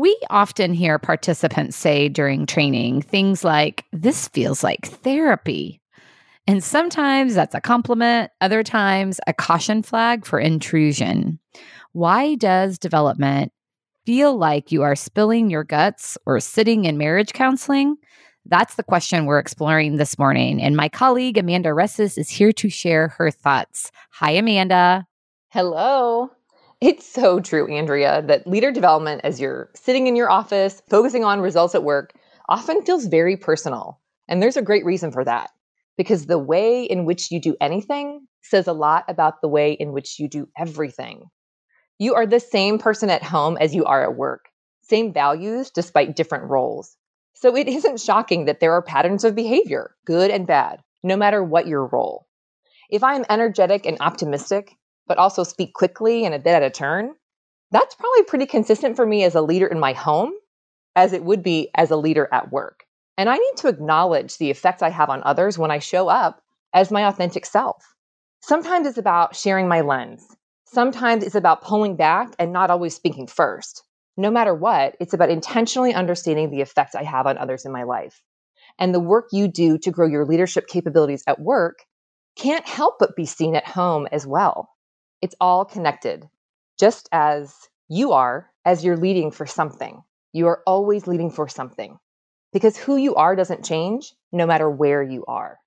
We often hear participants say during training things like, This feels like therapy. And sometimes that's a compliment, other times a caution flag for intrusion. Why does development feel like you are spilling your guts or sitting in marriage counseling? That's the question we're exploring this morning. And my colleague, Amanda Resses, is here to share her thoughts. Hi, Amanda. Hello. It's so true, Andrea, that leader development as you're sitting in your office, focusing on results at work, often feels very personal. And there's a great reason for that. Because the way in which you do anything says a lot about the way in which you do everything. You are the same person at home as you are at work, same values despite different roles. So it isn't shocking that there are patterns of behavior, good and bad, no matter what your role. If I'm energetic and optimistic, but also speak quickly and a bit at a turn, that's probably pretty consistent for me as a leader in my home as it would be as a leader at work. And I need to acknowledge the effects I have on others when I show up as my authentic self. Sometimes it's about sharing my lens. Sometimes it's about pulling back and not always speaking first. No matter what, it's about intentionally understanding the effects I have on others in my life. And the work you do to grow your leadership capabilities at work can't help but be seen at home as well. It's all connected, just as you are as you're leading for something. You are always leading for something because who you are doesn't change no matter where you are.